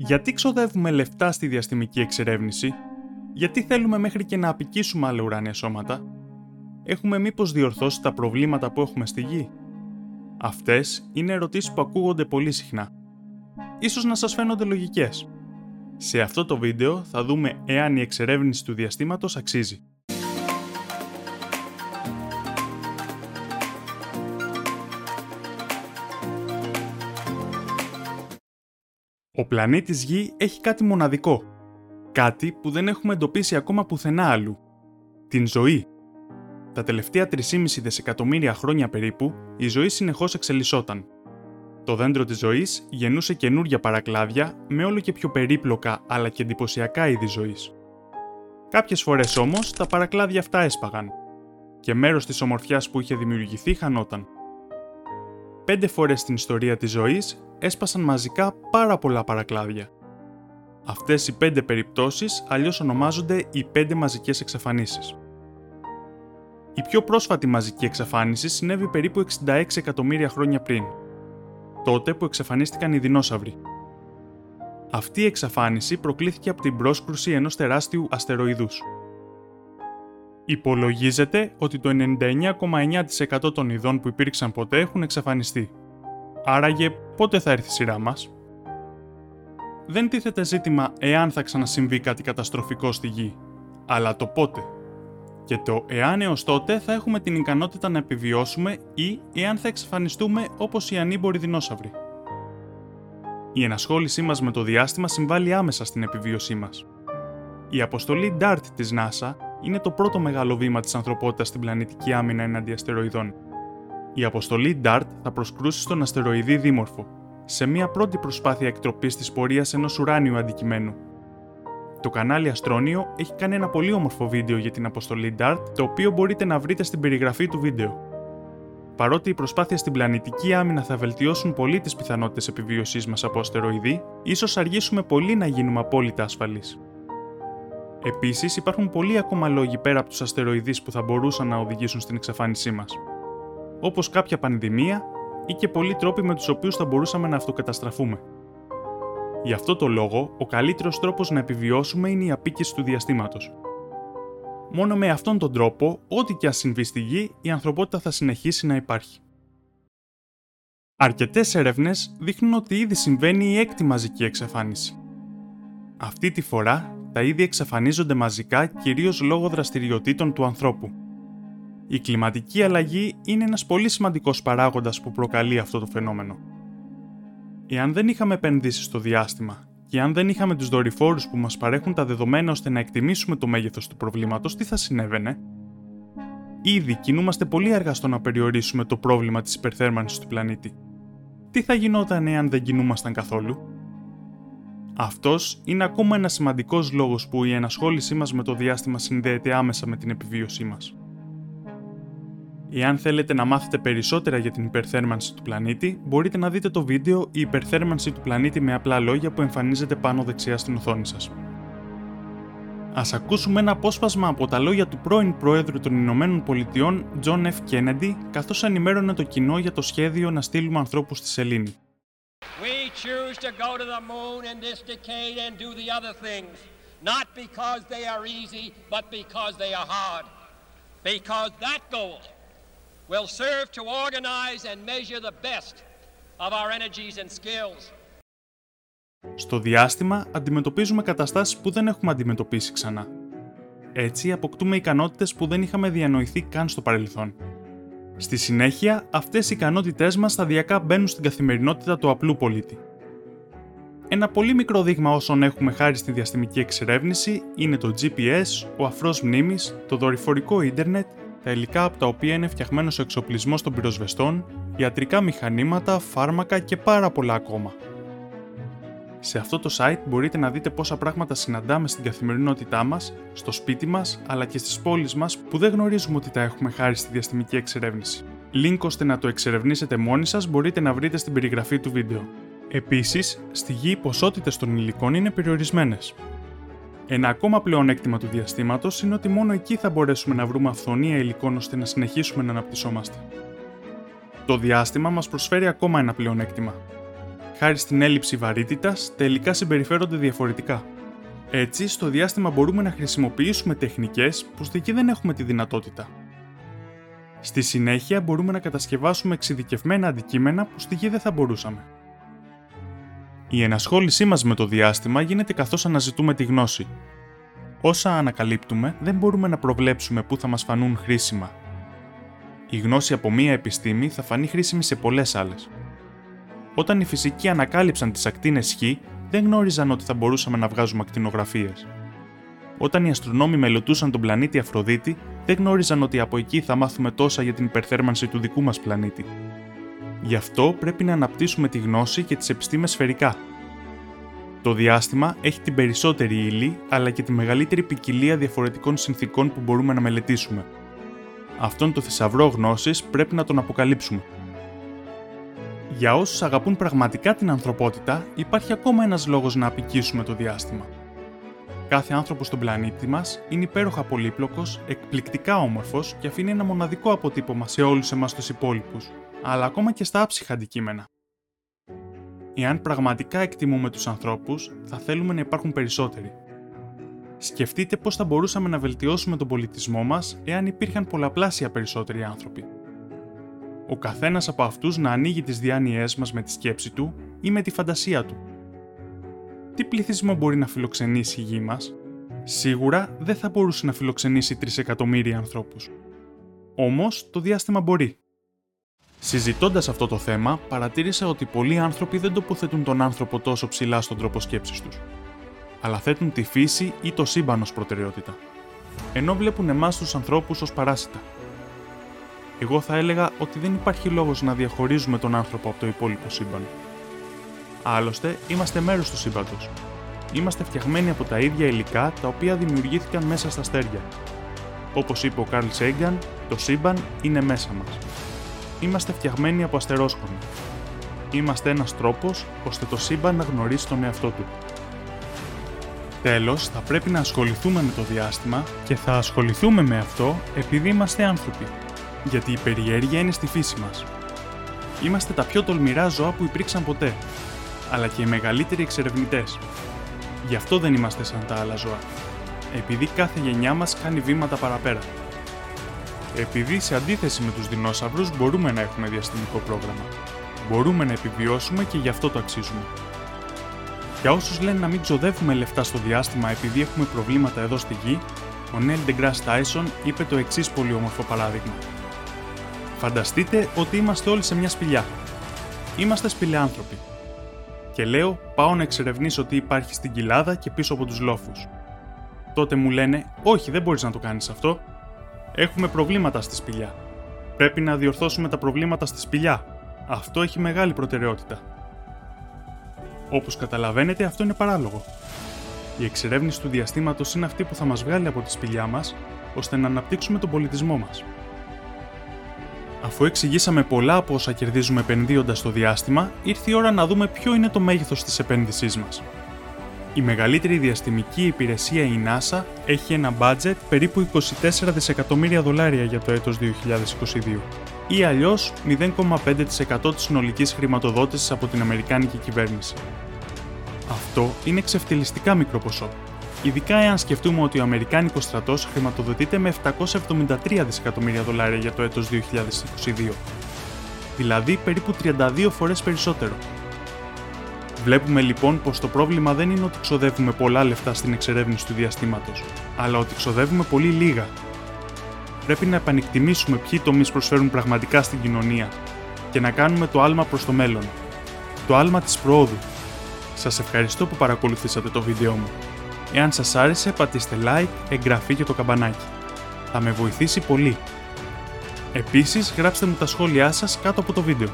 Γιατί ξοδεύουμε λεφτά στη διαστημική εξερεύνηση, γιατί θέλουμε μέχρι και να απικήσουμε άλλα ουράνια σώματα, έχουμε μήπως διορθώσει τα προβλήματα που έχουμε στη Γη; Αυτές είναι ερωτήσεις που ακούγονται πολύ συχνά. Ίσως να σας φαίνονται λογικές. Σε αυτό το βίντεο θα δούμε εάν η εξερεύνηση του διαστήματος αξίζει. Ο πλανήτης Γη έχει κάτι μοναδικό. Κάτι που δεν έχουμε εντοπίσει ακόμα πουθενά άλλου. Την ζωή. Τα τελευταία 3,5 δισεκατομμύρια χρόνια περίπου, η ζωή συνεχώς εξελισσόταν. Το δέντρο της ζωής γεννούσε καινούργια παρακλάδια με όλο και πιο περίπλοκα αλλά και εντυπωσιακά είδη ζωής. Κάποιες φορές όμως τα παρακλάδια αυτά έσπαγαν και μέρος της ομορφιάς που είχε δημιουργηθεί χανόταν. Πέντε φορές στην ιστορία της ζωής έσπασαν μαζικά πάρα πολλά παρακλάδια. Αυτές οι πέντε περιπτώσεις αλλιώς ονομάζονται οι πέντε μαζικές εξαφανίσεις. Η πιο πρόσφατη μαζική εξαφάνιση συνέβη περίπου 66 εκατομμύρια χρόνια πριν, τότε που εξαφανίστηκαν οι δεινόσαυροι. Αυτή η εξαφάνιση προκλήθηκε από την πρόσκρουση ενός τεράστιου αστεροειδούς. Υπολογίζεται ότι το 99,9% των ειδών που υπήρξαν ποτέ έχουν εξαφανιστεί. Άραγε πότε θα έρθει η σειρά μας; Δεν τίθεται ζήτημα εάν θα ξανασυμβεί κάτι καταστροφικό στη γη, αλλά το πότε. Και το εάν έως τότε θα έχουμε την ικανότητα να επιβιώσουμε ή εάν θα εξαφανιστούμε όπως οι ανήμποροι δεινόσαυροι. Η ενασχόλησή μας με το διάστημα συμβάλλει άμεσα στην επιβίωσή μας. Η αποστολή DART της NASA είναι το πρώτο μεγάλο βήμα της ανθρωπότητας στην πλανητική άμυνα εναντί αστεροειδών η αποστολή DART θα προσκρούσει στον αστεροειδή Δήμορφο, σε μια πρώτη προσπάθεια εκτροπής της πορείας ενός ουράνιου αντικειμένου. Το κανάλι Αστρόνιο έχει κάνει ένα πολύ όμορφο βίντεο για την αποστολή DART, το οποίο μπορείτε να βρείτε στην περιγραφή του βίντεο. Παρότι οι προσπάθειες στην πλανητική άμυνα θα βελτιώσουν πολύ τις πιθανότητες επιβίωσής μας από αστεροειδή, ίσως αργήσουμε πολύ να γίνουμε απόλυτα ασφαλείς. Επίσης, υπάρχουν πολλοί ακόμα λόγοι πέρα από τους αστεροειδείς που θα μπορούσαν να οδηγήσουν στην εξαφάνισή μας όπως κάποια πανδημία ή και πολλοί τρόποι με τους οποίους θα μπορούσαμε να αυτοκαταστραφούμε. Γι' αυτό το λόγο, ο καλύτερος τρόπος να επιβιώσουμε είναι η απίκηση του διαστήματος. Μόνο με αυτόν τον τρόπο, ό,τι και αν συμβεί στη γη, η ανθρωπότητα θα συνεχίσει να υπάρχει. Αρκετές έρευνες δείχνουν ότι ήδη συμβαίνει η έκτη μαζική εξαφάνιση. Αυτή τη φορά, τα είδη εξαφανίζονται μαζικά κυρίως λόγω δραστηριοτήτων του ανθρώπου. Η κλιματική αλλαγή είναι ένας πολύ σημαντικός παράγοντας που προκαλεί αυτό το φαινόμενο. Εάν δεν είχαμε επενδύσεις στο διάστημα και αν δεν είχαμε τους δορυφόρους που μας παρέχουν τα δεδομένα ώστε να εκτιμήσουμε το μέγεθος του προβλήματος, τι θα συνέβαινε; Ήδη κινούμαστε πολύ αργά στο να περιορίσουμε το πρόβλημα της υπερθέρμανσης του πλανήτη. Τι θα γινόταν εάν δεν κινούμασταν καθόλου; Αυτός είναι ακόμα ένας σημαντικός λόγος που η ενασχόλησή μας με το διάστημα συνδέεται άμεσα με την επιβίωσή μας. Εάν θέλετε να μάθετε περισσότερα για την υπερθέρμανση του πλανήτη, μπορείτε να δείτε το βίντεο «Η υπερθέρμανση του πλανήτη με απλά λόγια» που εμφανίζεται πάνω δεξιά στην οθόνη σας. Ας ακούσουμε ένα απόσπασμα από τα λόγια του πρώην Πρόεδρου των Ηνωμένων Πολιτειών, John F. Kennedy, καθώς ενημέρωνε το κοινό για το σχέδιο να στείλουμε ανθρώπους στη Σελήνη. We choose to go to the moon in this decade and do the other things, not because they are easy, but because they are hard. Because that goal will serve to organize and measure the best of our energies and skills. Στο διάστημα αντιμετωπίζουμε καταστάσεις που δεν έχουμε αντιμετωπίσει ξανά. Έτσι αποκτούμε ικανότητες που δεν είχαμε διανοηθεί καν στο παρελθόν. Στη συνέχεια, αυτές οι ικανότητές μας σταδιακά μπαίνουν στην καθημερινότητα του απλού πολίτη. Ένα πολύ μικρό δείγμα όσων έχουμε χάρη στη διαστημική εξερεύνηση είναι το GPS, ο αφρός μνήμης, το δορυφορικό ίντερνετ τα υλικά από τα οποία είναι φτιαγμένος ο εξοπλισμός των πυροσβεστών, ιατρικά μηχανήματα, φάρμακα και πάρα πολλά ακόμα. Σε αυτό το site μπορείτε να δείτε πόσα πράγματα συναντάμε στην καθημερινότητά μας, στο σπίτι μας αλλά και στις πόλεις μας που δεν γνωρίζουμε ότι τα έχουμε χάρη στη διαστημική εξερεύνηση. Link ώστε να το εξερευνήσετε μόνοι σας μπορείτε να βρείτε στην περιγραφή του βίντεο. Επίσης, στη γη οι ποσότητες των υλικών είναι περιορισμένες. Ένα ακόμα πλεονέκτημα του διαστήματος είναι ότι μόνο εκεί θα μπορέσουμε να βρούμε αυθονία υλικών ώστε να συνεχίσουμε να αναπτυσσόμαστε. Το διάστημα μας προσφέρει ακόμα ένα πλεονέκτημα. χάρη στην έλλειψη βαρύτητας, τελικά συμπεριφέρονται διαφορετικά. Έτσι, στο διάστημα μπορούμε να χρησιμοποιήσουμε τεχνικές που στη γη δεν έχουμε τη δυνατότητα. Στη συνέχεια μπορούμε να κατασκευάσουμε εξειδικευμένα αντικείμενα που στη γη δεν θα μπορούσαμε. Η ενασχόλησή μας με το διάστημα γίνεται καθώς αναζητούμε τη γνώση. Όσα ανακαλύπτουμε δεν μπορούμε να προβλέψουμε πού θα μας φανούν χρήσιμα. Η γνώση από μία επιστήμη θα φανεί χρήσιμη σε πολλές άλλες. Όταν οι φυσικοί ανακάλυψαν τις ακτίνες Χ, δεν γνώριζαν ότι θα μπορούσαμε να βγάζουμε ακτινογραφίες. Όταν οι αστρονόμοι μελετούσαν τον πλανήτη Αφροδίτη, δεν γνώριζαν ότι από εκεί θα μάθουμε τόσα για την υπερθέρμανση του δικού μας πλανήτη. Γι' αυτό πρέπει να αναπτύσσουμε τη γνώση και τις επιστήμες σφαιρικά. Το διάστημα έχει την περισσότερη ύλη, αλλά και τη μεγαλύτερη ποικιλία διαφορετικών συνθήκων που μπορούμε να μελετήσουμε. Αυτόν το θησαυρό γνώσης πρέπει να τον αποκαλύψουμε. Για όσους αγαπούν πραγματικά την ανθρωπότητα, υπάρχει ακόμα ένας λόγος να απικήσουμε το διάστημα. Κάθε άνθρωπο στον πλανήτη μας είναι υπέροχα πολύπλοκος, εκπληκτικά όμορφος και αφήνει ένα μοναδικό αποτύπωμα σε όλους εμάς τους υπόλοιπους, αλλά ακόμα και στα άψυχα αντικείμενα. Εάν πραγματικά εκτιμούμε τους ανθρώπους, θα θέλουμε να υπάρχουν περισσότεροι. Σκεφτείτε πώς θα μπορούσαμε να βελτιώσουμε τον πολιτισμό μας εάν υπήρχαν πολλαπλάσια περισσότεροι άνθρωποι. Ο καθένας από αυτούς να ανοίγει τις διάνοιές μας με τη σκέψη του ή με τη φαντασία του τι πληθυσμό μπορεί να φιλοξενήσει η γη μας, σίγουρα δεν θα μπορούσε να φιλοξενήσει 3 εκατομμύρια ανθρώπους. Όμως το διάστημα μπορεί. Συζητώντας αυτό το θέμα, παρατήρησα ότι πολλοί άνθρωποι δεν τοποθετούν τον άνθρωπο τόσο ψηλά στον τρόπο σκέψης τους, αλλά θέτουν τη φύση ή το σύμπαν ως προτεραιότητα, ενώ βλέπουν εμάς τους ανθρώπους ως παράσιτα. Εγώ θα έλεγα ότι δεν υπάρχει λόγος να διαχωρίζουμε τον άνθρωπο από το υπόλοιπο σύμπαν. Άλλωστε, είμαστε μέρος του σύμπαντος. Είμαστε φτιαγμένοι από τα ίδια υλικά τα οποία δημιουργήθηκαν μέσα στα αστέρια. Όπως είπε ο Καρλ Σέγγαν, το σύμπαν είναι μέσα μας. Είμαστε φτιαγμένοι από αστερόσκονη. Είμαστε ένας τρόπος ώστε το σύμπαν να γνωρίσει τον εαυτό του. Τέλος, θα πρέπει να ασχοληθούμε με το διάστημα και θα ασχοληθούμε με αυτό επειδή είμαστε άνθρωποι. Γιατί η περιέργεια είναι στη φύση μας. Είμαστε τα πιο τολμηρά ζώα που υπήρξαν ποτέ αλλά και οι μεγαλύτεροι εξερευνητές. Γι' αυτό δεν είμαστε σαν τα άλλα ζώα. Επειδή κάθε γενιά μας κάνει βήματα παραπέρα. Επειδή σε αντίθεση με τους δεινόσαυρους μπορούμε να έχουμε διαστημικό πρόγραμμα. Μπορούμε να επιβιώσουμε και γι' αυτό το αξίζουμε. Για όσους λένε να μην ξοδεύουμε λεφτά στο διάστημα επειδή έχουμε προβλήματα εδώ στη γη, ο Νέλ Ντεγκρά Τάισον είπε το εξής πολύ όμορφο παράδειγμα. Φανταστείτε ότι είμαστε όλοι σε μια σπηλιά. Είμαστε σπηλιάνθρωποι και λέω πάω να εξερευνήσω τι υπάρχει στην κοιλάδα και πίσω από τους λόφους. Τότε μου λένε όχι δεν μπορείς να το κάνεις αυτό. Έχουμε προβλήματα στη σπηλιά. Πρέπει να διορθώσουμε τα προβλήματα στη σπηλιά. Αυτό έχει μεγάλη προτεραιότητα. Όπως καταλαβαίνετε αυτό είναι παράλογο. Η εξερεύνηση του διαστήματος είναι αυτή που θα μας βγάλει από τη σπηλιά μας, ώστε να αναπτύξουμε τον πολιτισμό μας. Αφού εξηγήσαμε πολλά από όσα κερδίζουμε επενδύοντας στο διάστημα, ήρθε η ώρα να δούμε ποιο είναι το μέγεθος της επένδυσής μας. Η μεγαλύτερη διαστημική υπηρεσία η NASA έχει ένα budget περίπου 24 δισεκατομμύρια δολάρια για το έτος 2022 ή αλλιώς 0,5% της συνολικής χρηματοδότησης από την Αμερικάνικη κυβέρνηση. Αυτό είναι ξεφτυλιστικά μικρό ποσό Ειδικά εάν σκεφτούμε ότι ο Αμερικάνικος στρατός χρηματοδοτείται με 773 δισεκατομμύρια δολάρια για το έτος 2022. Δηλαδή περίπου 32 φορές περισσότερο. Βλέπουμε λοιπόν πως το πρόβλημα δεν είναι ότι ξοδεύουμε πολλά λεφτά στην εξερεύνηση του διαστήματος, αλλά ότι ξοδεύουμε πολύ λίγα. Πρέπει να επανεκτιμήσουμε ποιοι τομείς προσφέρουν πραγματικά στην κοινωνία και να κάνουμε το άλμα προς το μέλλον. Το άλμα της προόδου. Σας ευχαριστώ που παρακολουθήσατε το βίντεο μου. Εάν σας άρεσε πατήστε like, εγγραφή και το καμπανάκι. Θα με βοηθήσει πολύ. Επίσης γράψτε μου τα σχόλιά σας κάτω από το βίντεο.